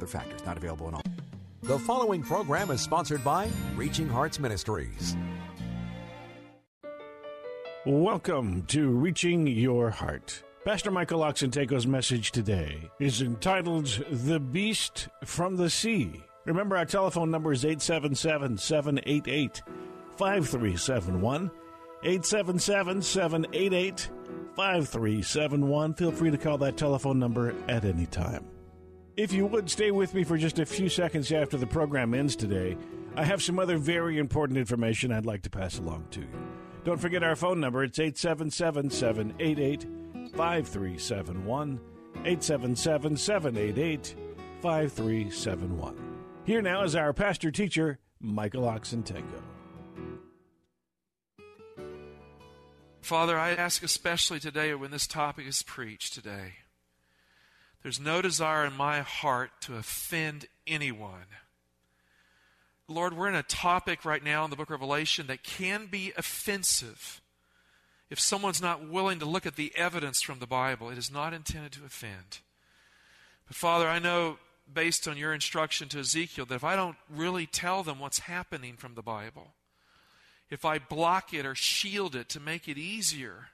Other factors not available in all. The following program is sponsored by Reaching Hearts Ministries. Welcome to Reaching Your Heart. Pastor Michael Oxentenko's message today is entitled The Beast from the Sea. Remember, our telephone number is 877 788 5371. 877 788 5371. Feel free to call that telephone number at any time. If you would stay with me for just a few seconds after the program ends today, I have some other very important information I'd like to pass along to you. Don't forget our phone number. It's 877 788 5371. 877 788 5371. Here now is our pastor teacher, Michael Oxentenko. Father, I ask especially today when this topic is preached today, there's no desire in my heart to offend anyone. Lord, we're in a topic right now in the book of Revelation that can be offensive. If someone's not willing to look at the evidence from the Bible, it is not intended to offend. But Father, I know based on your instruction to Ezekiel that if I don't really tell them what's happening from the Bible, if I block it or shield it to make it easier,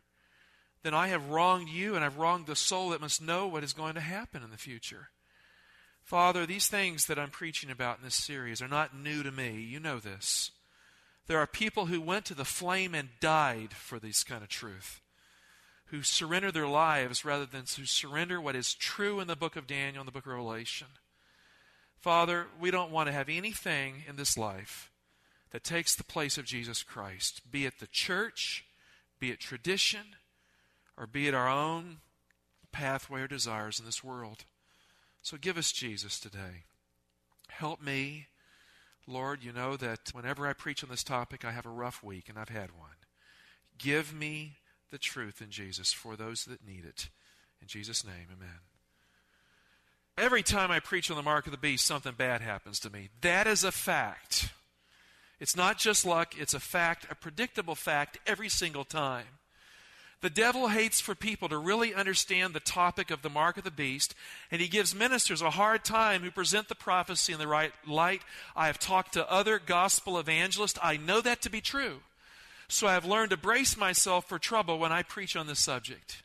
then I have wronged you and I've wronged the soul that must know what is going to happen in the future. Father, these things that I'm preaching about in this series are not new to me. You know this. There are people who went to the flame and died for this kind of truth, who surrender their lives rather than to surrender what is true in the book of Daniel and the book of Revelation. Father, we don't want to have anything in this life that takes the place of Jesus Christ, be it the church, be it tradition, or be it our own pathway or desires in this world. So give us Jesus today. Help me. Lord, you know that whenever I preach on this topic, I have a rough week, and I've had one. Give me the truth in Jesus for those that need it. In Jesus' name, amen. Every time I preach on the mark of the beast, something bad happens to me. That is a fact. It's not just luck, it's a fact, a predictable fact every single time. The devil hates for people to really understand the topic of the mark of the beast, and he gives ministers a hard time who present the prophecy in the right light. I have talked to other gospel evangelists. I know that to be true. So I have learned to brace myself for trouble when I preach on this subject.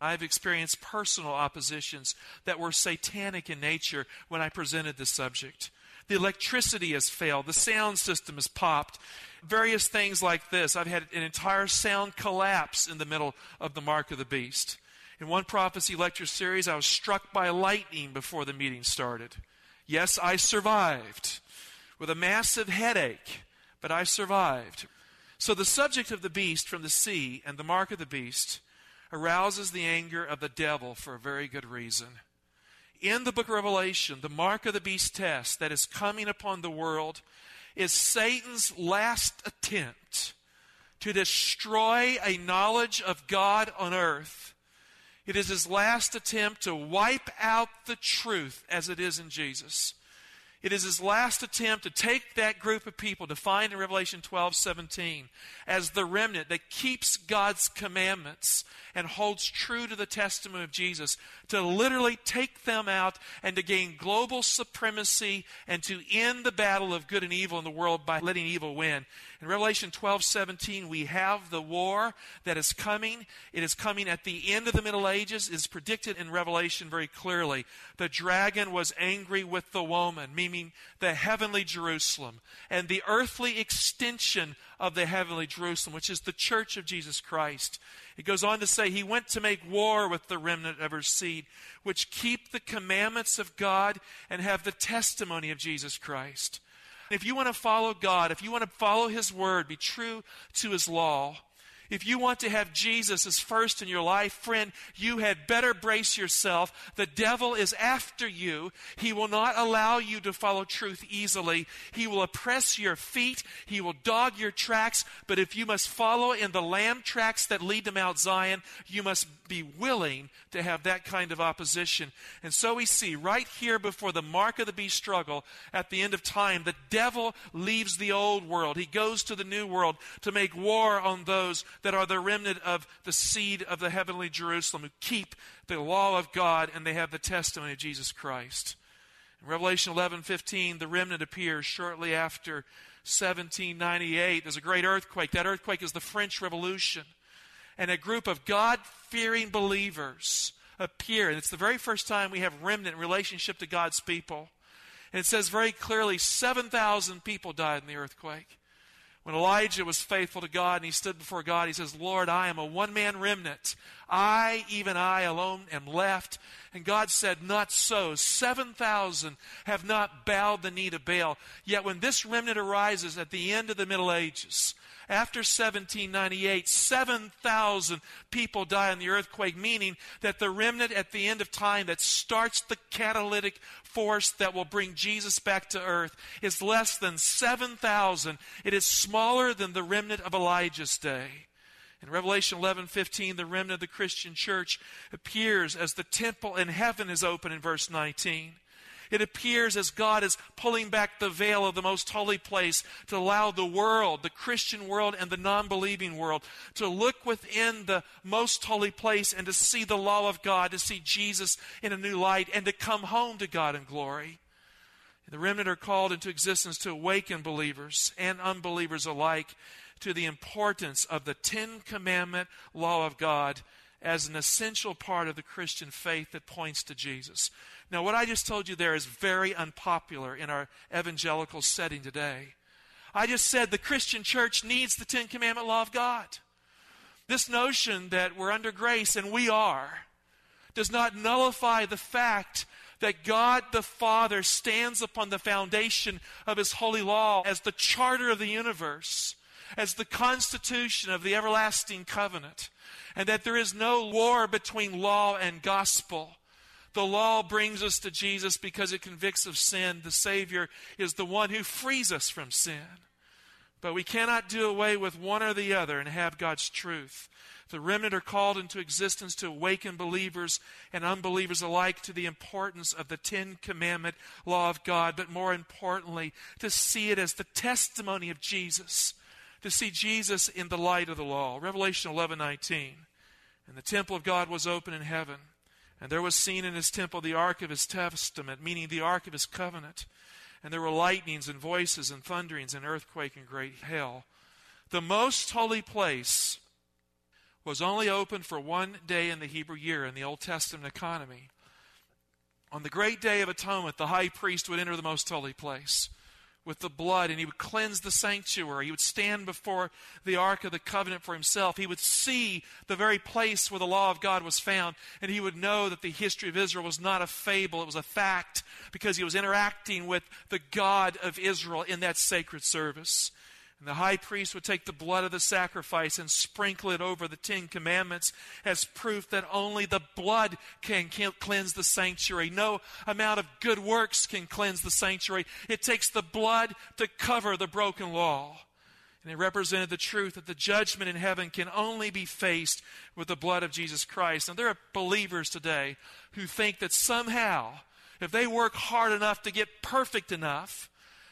I've experienced personal oppositions that were satanic in nature when I presented this subject. The electricity has failed. The sound system has popped. Various things like this. I've had an entire sound collapse in the middle of the Mark of the Beast. In one prophecy lecture series, I was struck by lightning before the meeting started. Yes, I survived with a massive headache, but I survived. So, the subject of the beast from the sea and the mark of the beast arouses the anger of the devil for a very good reason in the book of Revelation, the mark of the beast test that is coming upon the world is Satan's last attempt to destroy a knowledge of God on earth. It is his last attempt to wipe out the truth as it is in Jesus. It is his last attempt to take that group of people defined in Revelation 12 17 as the remnant that keeps God's commandments and holds true to the testimony of Jesus, to literally take them out and to gain global supremacy and to end the battle of good and evil in the world by letting evil win. In Revelation 12 17, we have the war that is coming. It is coming at the end of the Middle Ages. It is predicted in Revelation very clearly. The dragon was angry with the woman, meaning the heavenly Jerusalem, and the earthly extension of the heavenly Jerusalem, which is the church of Jesus Christ. It goes on to say, He went to make war with the remnant of her seed, which keep the commandments of God and have the testimony of Jesus Christ. If you want to follow God, if you want to follow His word, be true to His law, If you want to have Jesus as first in your life, friend, you had better brace yourself. The devil is after you. He will not allow you to follow truth easily. He will oppress your feet. He will dog your tracks. But if you must follow in the lamb tracks that lead to Mount Zion, you must be willing to have that kind of opposition. And so we see right here before the mark of the beast struggle at the end of time, the devil leaves the old world. He goes to the new world to make war on those that are the remnant of the seed of the heavenly Jerusalem who keep the law of God and they have the testimony of Jesus Christ. In Revelation 11:15, the remnant appears shortly after 1798. There's a great earthquake. That earthquake is the French Revolution. And a group of God fearing believers appear. And it's the very first time we have remnant in relationship to God's people. And it says very clearly 7,000 people died in the earthquake. When Elijah was faithful to God and he stood before God, he says, Lord, I am a one man remnant. I, even I alone, am left. And God said, Not so. 7,000 have not bowed the knee to Baal. Yet when this remnant arises at the end of the Middle Ages, after 1798, 7,000 people die in the earthquake, meaning that the remnant at the end of time that starts the catalytic force that will bring Jesus back to earth is less than 7,000. It is smaller than the remnant of Elijah's day. In Revelation 11:15, the remnant of the Christian church appears as the temple in heaven is open in verse 19. It appears as God is pulling back the veil of the most holy place to allow the world, the Christian world and the non believing world, to look within the most holy place and to see the law of God, to see Jesus in a new light, and to come home to God in glory. The remnant are called into existence to awaken believers and unbelievers alike to the importance of the Ten Commandment law of God as an essential part of the Christian faith that points to Jesus. Now, what I just told you there is very unpopular in our evangelical setting today. I just said the Christian church needs the Ten Commandment law of God. This notion that we're under grace, and we are, does not nullify the fact that God the Father stands upon the foundation of His holy law as the charter of the universe, as the constitution of the everlasting covenant, and that there is no war between law and gospel the law brings us to Jesus because it convicts of sin. The Savior is the one who frees us from sin. But we cannot do away with one or the other and have God's truth. The remnant are called into existence to awaken believers and unbelievers alike to the importance of the Ten Commandment law of God, but more importantly, to see it as the testimony of Jesus, to see Jesus in the light of the law. Revelation 11 19. And the temple of God was open in heaven and there was seen in his temple the ark of his testament, meaning the ark of his covenant. And there were lightnings and voices and thunderings and earthquake and great hail. The most holy place was only open for one day in the Hebrew year in the Old Testament economy. On the great day of atonement, the high priest would enter the most holy place with the blood and he would cleanse the sanctuary. He would stand before the Ark of the Covenant for himself. He would see the very place where the law of God was found and he would know that the history of Israel was not a fable, it was a fact because he was interacting with the God of Israel in that sacred service. And the high priest would take the blood of the sacrifice and sprinkle it over the Ten Commandments as proof that only the blood can, cleanse the sanctuary. No amount of good works can cleanse the sanctuary. It takes the blood to cover the broken law. And it represented the truth that the judgment in heaven can only be faced with the blood of Jesus Christ. And there are believers today who think that somehow, if they work hard enough to get perfect enough,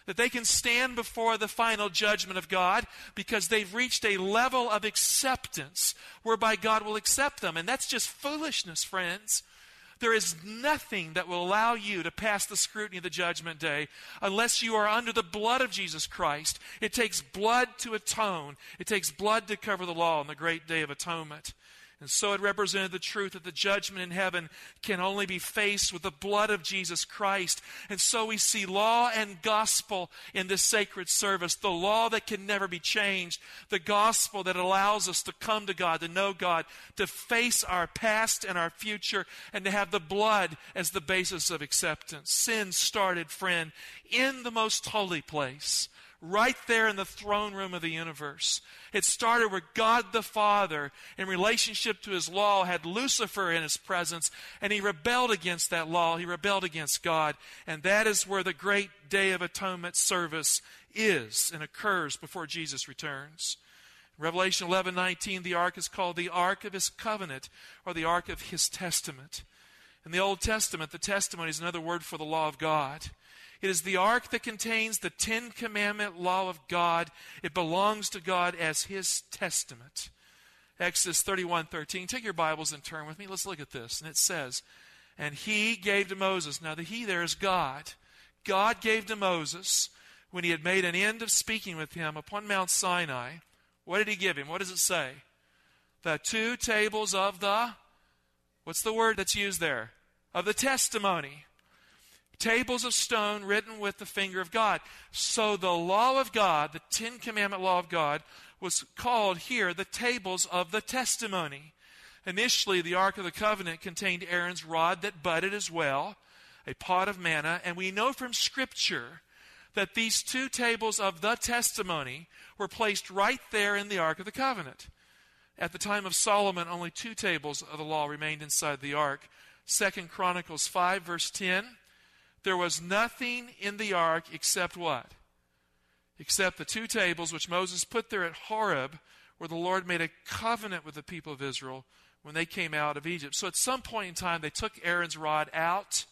that they can stand before the final judgment of God because they've reached a level of acceptance whereby God will accept them. And that's just foolishness, friends. There is nothing that will allow you to pass the scrutiny of the judgment day unless you are under the blood of Jesus Christ. It takes blood to atone, it takes blood to cover the law on the great day of atonement. And so it represented the truth that the judgment in heaven can only be faced with the blood of Jesus Christ. And so we see law and gospel in this sacred service. The law that can never be changed. The gospel that allows us to come to God, to know God, to face our past and our future, and to have the blood as the basis of acceptance. Sin started, friend, in the most holy place right there in the throne room of the universe. It started where God the Father, in relationship to his law, had Lucifer in his presence, and he rebelled against that law. He rebelled against God. And that is where the great Day of Atonement service is and occurs before Jesus returns. Revelation 11:19 the ark is called the ark of his covenant or the ark of his testament. In the Old Testament, the testimony is another word for the law of God. It is the ark that contains the Ten Commandment law of God. It belongs to God as His testament. Exodus 31 13. Take your Bibles and turn with me. Let's look at this. And it says, And He gave to Moses. Now, the He there is God. God gave to Moses when He had made an end of speaking with him upon Mount Sinai. What did He give him? What does it say? The two tables of the, what's the word that's used there? Of the testimony tables of stone written with the finger of God. So the law of God, the Ten Commandment law of God, was called here the tables of the testimony. Initially, the Ark of the Covenant contained Aaron's rod that budded as well, a pot of manna, and we know from Scripture that these two tables of the testimony were placed right there in the Ark of the Covenant. At the time of Solomon, only two tables of the law remained inside the ark. Second Chronicles 5, verse 10 there was nothing in the ark except what? Except the two tables which Moses put there at Horeb, where the Lord made a covenant with the people of Israel when they came out of Egypt. So at some point in time, they took Aaron's rod out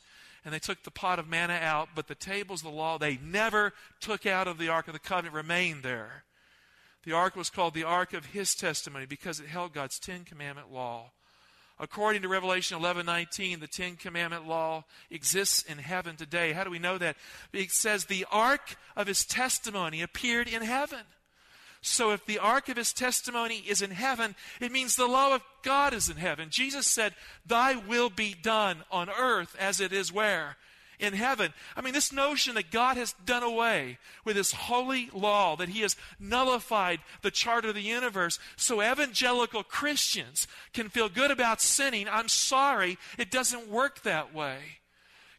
and they took the pot of manna out, but the tables of the law they never took out of the Ark of the Covenant remained there. The Ark was called the Ark of His testimony because it held God's Ten Commandment law. According to Revelation 11:19, the 10 commandment law exists in heaven today. How do we know that? It says the ark of his testimony appeared in heaven. So if the ark of his testimony is in heaven, it means the law of God is in heaven. Jesus said, "Thy will be done on earth as it is where? In heaven. I mean, this notion that God has done away with his holy law, that he has nullified the charter of the universe so evangelical Christians can feel good about sinning. I'm sorry, it doesn't work that way.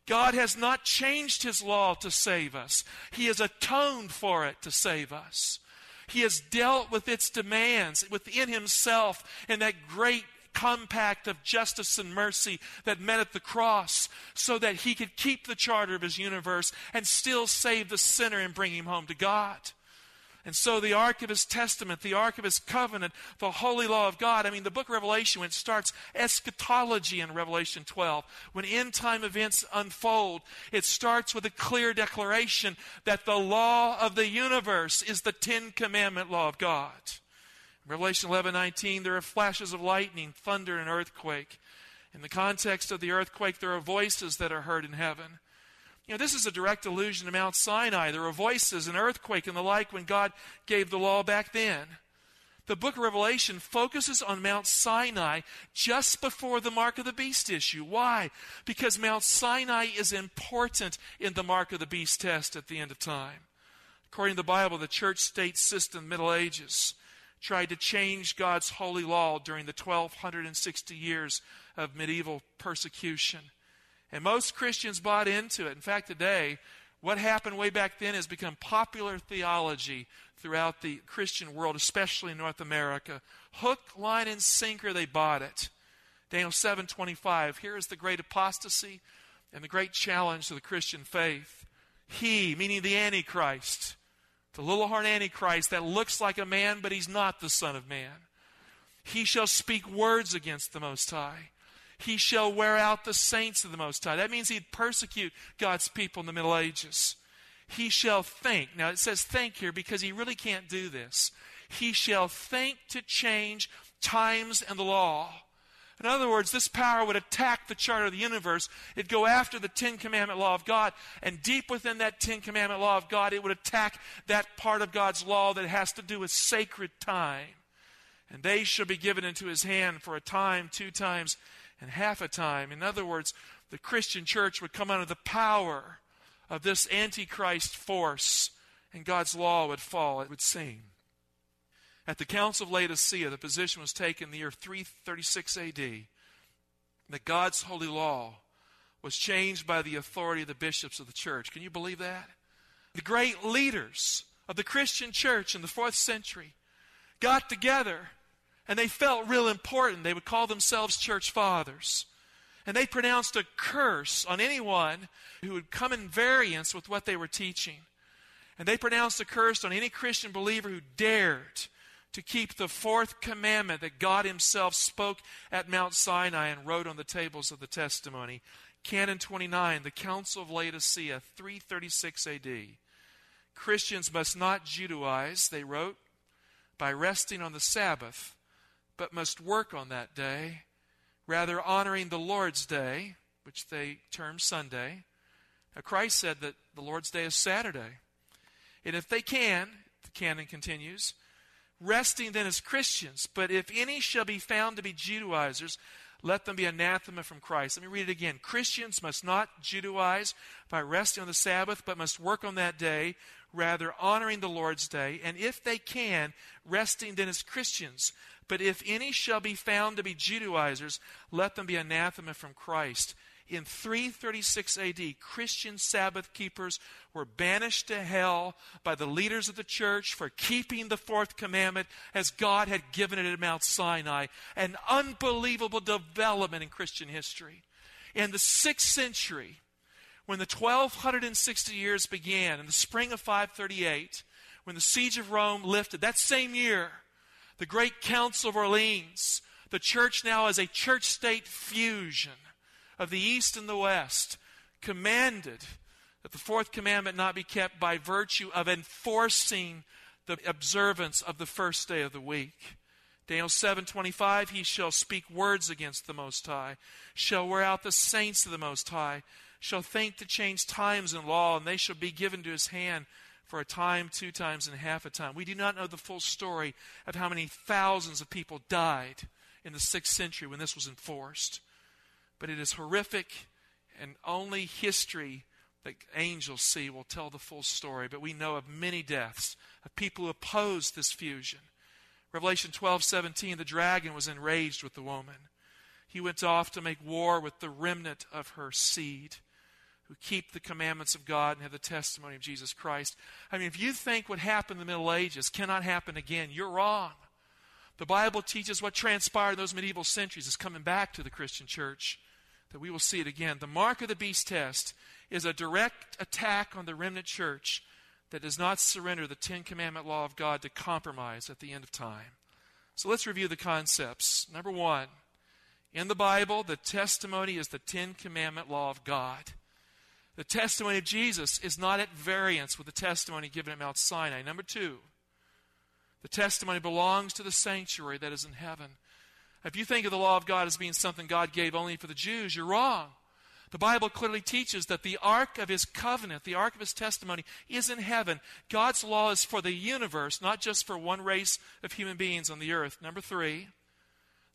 God has not changed his law to save us. He has atoned for it to save us. He has dealt with its demands within himself in that great compact of justice and mercy that met at the cross so that he could keep the charter of his universe and still save the sinner and bring him home to God. And so the Ark of His Testament, the Ark of His Covenant, the holy law of God. I mean, the book of Revelation, when it starts eschatology in Revelation 12, when end time events unfold, it starts with a clear declaration that the law of the universe is the Ten Commandment law of God. Revelation 11:19 there are flashes of lightning, thunder and earthquake. In the context of the earthquake there are voices that are heard in heaven. You know, this is a direct allusion to Mount Sinai. There were voices, an earthquake and the like when God gave the law back then. The book of Revelation focuses on Mount Sinai just before the mark of the beast issue. Why? Because Mount Sinai is important in the mark of the beast test at the end of time. According to the Bible, the church state system, Middle Ages, tried to change God's holy law during the 1260 years of medieval persecution. And most Christians bought into it. In fact, today, what happened way back then has become popular theology throughout the Christian world, especially in North America. Hook, line, and sinker, they bought it. Daniel 7:25. Here is the great apostasy and the great challenge to the Christian faith. He, meaning the Antichrist, the little horn Antichrist that looks like a man, but he's not the Son of Man. He shall speak words against the Most High. He shall wear out the saints of the Most High. That means he'd persecute God's people in the Middle Ages. He shall think. Now it says think here because he really can't do this. He shall think to change times and the law. In other words, this power would attack the charter of the universe. It'd go after the Ten Commandment law of God. And deep within that Ten Commandment law of God, it would attack that part of God's law that has to do with sacred time. And they shall be given into his hand for a time, two times, and half a time. In other words, the Christian church would come under the power of this Antichrist force, and God's law would fall, it would seem. At the Council of Laodicea, the position was taken in the year 336 AD that God's holy law was changed by the authority of the bishops of the church. Can you believe that? The great leaders of the Christian church in the fourth century got together and they felt real important. They would call themselves church fathers. And they pronounced a curse on anyone who would come in variance with what they were teaching. And they pronounced a curse on any Christian believer who dared to keep the fourth commandment that God Himself spoke at Mount Sinai and wrote on the tables of the testimony. Canon 29, the Council of Laodicea, 336 AD. Christians must not Judaize, they wrote, by resting on the Sabbath, but must work on that day, rather honoring the Lord's day, which they term Sunday. Now, Christ said that the Lord's day is Saturday. And if they can, the canon continues, resting then as Christians, but if any shall be found to be Judaizers, let them be anathema from Christ. Let me read it again. Christians must not Judaize by resting on the Sabbath, but must work on that day, rather honoring the Lord's day, and if they can, resting then as Christians. But if any shall be found to be Judaizers, let them be anathema from Christ. In 336 AD, Christian Sabbath keepers were banished to hell by the leaders of the church for keeping the fourth commandment as God had given it at Mount Sinai. An unbelievable development in Christian history. In the sixth century, when the 1260 years began, in the spring of 538, when the siege of Rome lifted, that same year, the great Council of Orleans, the church now as a church state fusion of the East and the West, commanded that the fourth commandment not be kept by virtue of enforcing the observance of the first day of the week. Daniel 7:25 he shall speak words against the most high shall wear out the saints of the most high shall think to change times and law, and they shall be given to his hand for a time, two times, and half a time. We do not know the full story of how many thousands of people died in the sixth century when this was enforced. But it is horrific, and only history that angels see will tell the full story. But we know of many deaths of people who opposed this fusion. Revelation 12 17, the dragon was enraged with the woman. He went off to make war with the remnant of her seed who keep the commandments of God and have the testimony of Jesus Christ. I mean, if you think what happened in the Middle Ages cannot happen again, you're wrong. The Bible teaches what transpired in those medieval centuries is coming back to the Christian church, that we will see it again. The mark of the beast test is a direct attack on the remnant church that does not surrender the Ten Commandment law of God to compromise at the end of time. So let's review the concepts. Number one, in the Bible, the testimony is the Ten Commandment law of God. The testimony of Jesus is not at variance with the testimony given at Mount Sinai. Number two, the testimony belongs to the sanctuary that is in heaven. If you think of the law of God as being something God gave only for the Jews, you're wrong. The Bible clearly teaches that the ark of his covenant, the ark of his testimony, is in heaven. God's law is for the universe, not just for one race of human beings on the earth. Number three,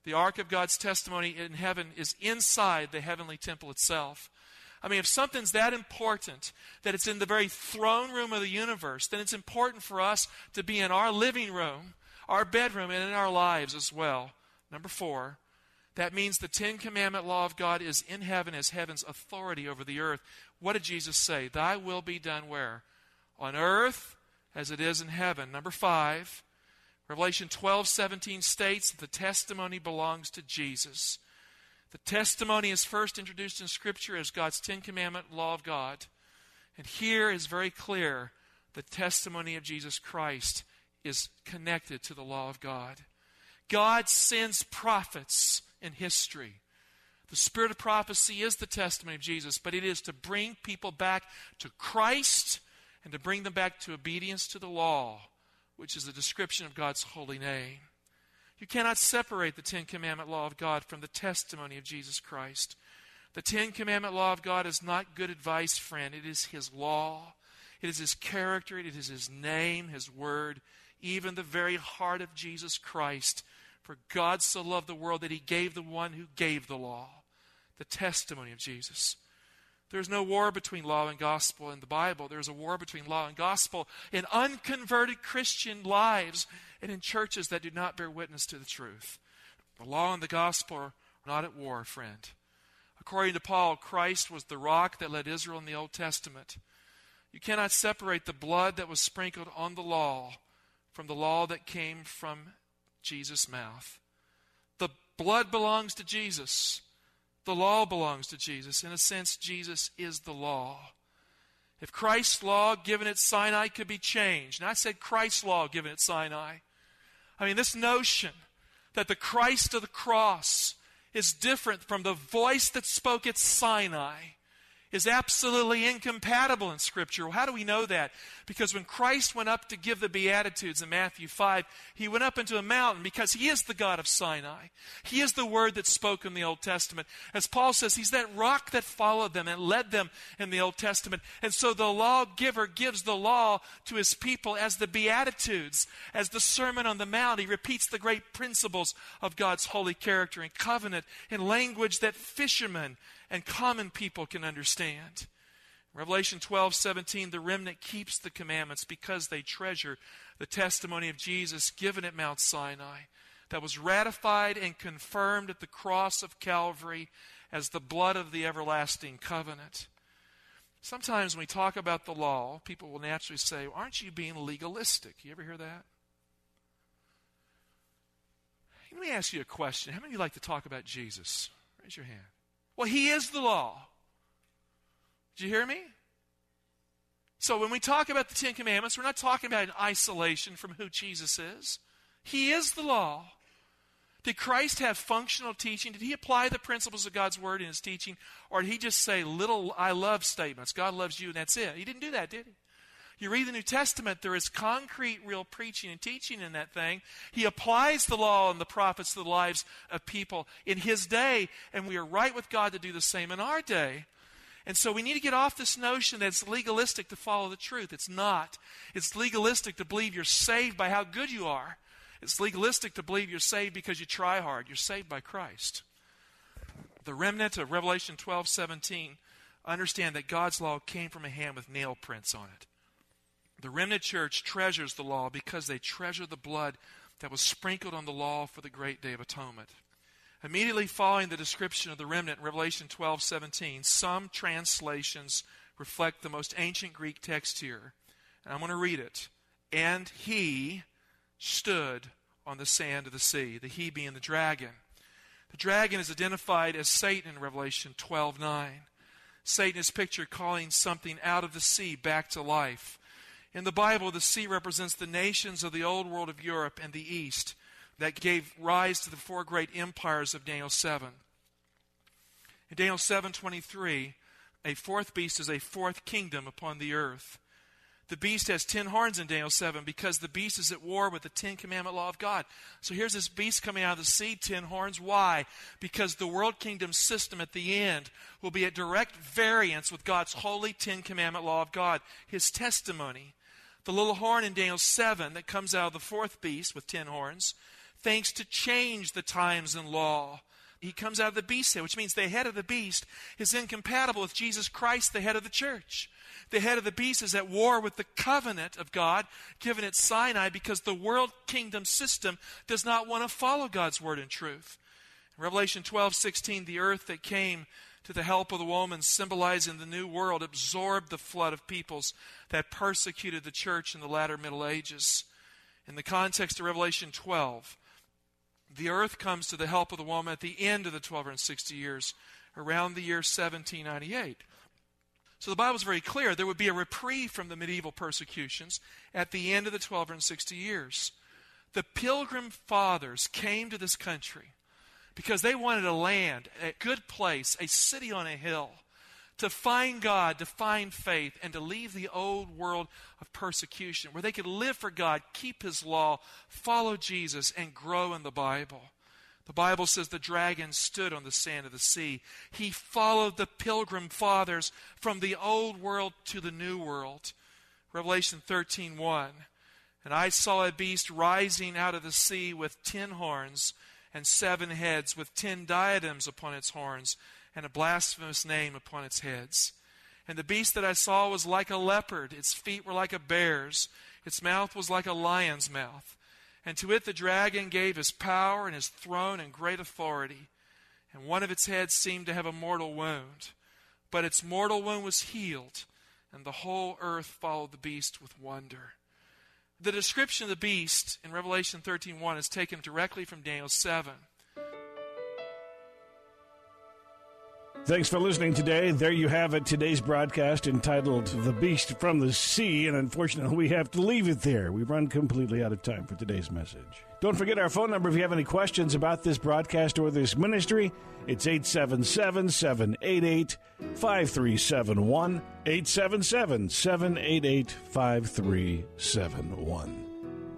the ark of God's testimony in heaven is inside the heavenly temple itself. I mean, if something's that important that it's in the very throne room of the universe, then it's important for us to be in our living room, our bedroom, and in our lives as well. Number four, that means the Ten Commandment law of God is in heaven as heaven's authority over the earth. What did Jesus say? Thy will be done where? On earth as it is in heaven. Number five, Revelation 12 17 states that the testimony belongs to Jesus. The testimony is first introduced in Scripture as God's Ten Commandment law of God. And here is very clear the testimony of Jesus Christ is connected to the law of God. God sends prophets in history. The spirit of prophecy is the testimony of Jesus, but it is to bring people back to Christ and to bring them back to obedience to the law, which is a description of God's holy name. You cannot separate the Ten Commandment law of God from the testimony of Jesus Christ. The Ten Commandment law of God is not good advice, friend. It is His law, it is His character, it is His name, His word, even the very heart of Jesus Christ. For God so loved the world that He gave the one who gave the law, the testimony of Jesus. There's no war between law and gospel in the Bible. There's a war between law and gospel in unconverted Christian lives and in churches that do not bear witness to the truth. The law and the gospel are not at war, friend. According to Paul, Christ was the rock that led Israel in the Old Testament. You cannot separate the blood that was sprinkled on the law from the law that came from Jesus' mouth. The blood belongs to Jesus. The law belongs to Jesus. In a sense, Jesus is the law. If Christ's law given at Sinai could be changed, and I said Christ's law given at Sinai, I mean, this notion that the Christ of the cross is different from the voice that spoke at Sinai is absolutely incompatible in Scripture. Well, how do we know that? Because when Christ went up to give the Beatitudes in Matthew 5, he went up into a mountain because he is the God of Sinai. He is the word that spoke in the Old Testament. As Paul says, he's that rock that followed them and led them in the Old Testament. And so the lawgiver gives the law to his people as the Beatitudes, as the Sermon on the Mount. He repeats the great principles of God's holy character and covenant in language that fishermen and common people can understand. Revelation 12, 17, the remnant keeps the commandments because they treasure the testimony of Jesus given at Mount Sinai that was ratified and confirmed at the cross of Calvary as the blood of the everlasting covenant. Sometimes when we talk about the law, people will naturally say, Aren't you being legalistic? You ever hear that? Let me ask you a question. How many of you like to talk about Jesus? Raise your hand. Well, He is the law. Did you hear me? So when we talk about the Ten Commandments, we're not talking about an isolation from who Jesus is. He is the law. Did Christ have functional teaching? Did he apply the principles of God's word in his teaching? Or did he just say little I love statements? God loves you and that's it. He didn't do that, did he? You read the New Testament, there is concrete, real preaching and teaching in that thing. He applies the law and the prophets to the lives of people in his day, and we are right with God to do the same in our day. And so we need to get off this notion that it's legalistic to follow the truth. It's not. It's legalistic to believe you're saved by how good you are. It's legalistic to believe you're saved because you try hard. You're saved by Christ. The remnant of Revelation 12 17 understand that God's law came from a hand with nail prints on it. The remnant church treasures the law because they treasure the blood that was sprinkled on the law for the great day of atonement. Immediately following the description of the remnant in Revelation 12 17, some translations reflect the most ancient Greek text here. And I'm going to read it. And he stood on the sand of the sea, the he being the dragon. The dragon is identified as Satan in Revelation 12 9. Satan is pictured calling something out of the sea back to life. In the Bible, the sea represents the nations of the old world of Europe and the East that gave rise to the four great empires of Daniel 7. In Daniel 7:23, a fourth beast is a fourth kingdom upon the earth. The beast has ten horns in Daniel 7 because the beast is at war with the Ten Commandment law of God. So here's this beast coming out of the sea, ten horns. Why? Because the world kingdom system at the end will be at direct variance with God's holy Ten Commandment law of God, his testimony. The little horn in Daniel 7 that comes out of the fourth beast with ten horns thinks to change the times and law. He comes out of the beast which means the head of the beast is incompatible with Jesus Christ, the head of the church. The head of the beast is at war with the covenant of God given at Sinai because the world kingdom system does not want to follow God's word and truth. In Revelation 12 16, the earth that came to the help of the woman, symbolizing the new world, absorbed the flood of peoples that persecuted the church in the latter Middle Ages. In the context of Revelation 12, the earth comes to the help of the woman at the end of the 1260 years, around the year 1798. So the Bible is very clear. There would be a reprieve from the medieval persecutions at the end of the 1260 years. The pilgrim fathers came to this country because they wanted a land, a good place, a city on a hill to find God, to find faith, and to leave the old world of persecution where they could live for God, keep His law, follow Jesus, and grow in the Bible. The Bible says the dragon stood on the sand of the sea. He followed the pilgrim fathers from the old world to the new world. Revelation 13 1. And I saw a beast rising out of the sea with ten horns and seven heads, with ten diadems upon its horns, and a blasphemous name upon its heads. And the beast that I saw was like a leopard, its feet were like a bear's, its mouth was like a lion's mouth. And to it the dragon gave his power and his throne and great authority. And one of its heads seemed to have a mortal wound. But its mortal wound was healed, and the whole earth followed the beast with wonder. The description of the beast in Revelation 13:1 is taken directly from Daniel 7. Thanks for listening today. There you have it. Today's broadcast entitled The Beast from the Sea. And unfortunately, we have to leave it there. We've run completely out of time for today's message. Don't forget our phone number if you have any questions about this broadcast or this ministry. It's 877 788 5371. 877 788 5371.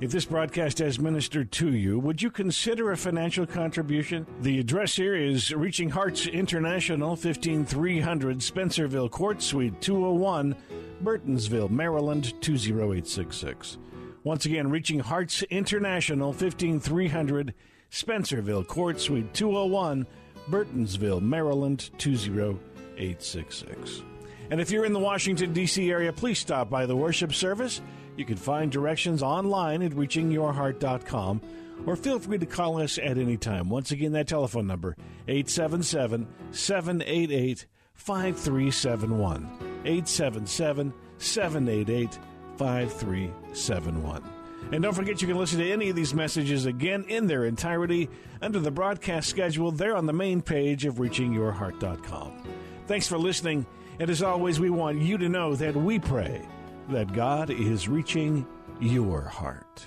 If this broadcast has ministered to you, would you consider a financial contribution? The address here is Reaching Hearts International, 15300 Spencerville Court, Suite 201, Burtonsville, Maryland 20866. Once again, Reaching Hearts International, 15300 Spencerville Court, Suite 201, Burtonsville, Maryland 20866. And if you're in the Washington, D.C. area, please stop by the worship service. You can find directions online at reachingyourheart.com or feel free to call us at any time. Once again, that telephone number, 877 788 5371. 877 788 5371. And don't forget you can listen to any of these messages again in their entirety under the broadcast schedule there on the main page of reachingyourheart.com. Thanks for listening, and as always, we want you to know that we pray that God is reaching your heart.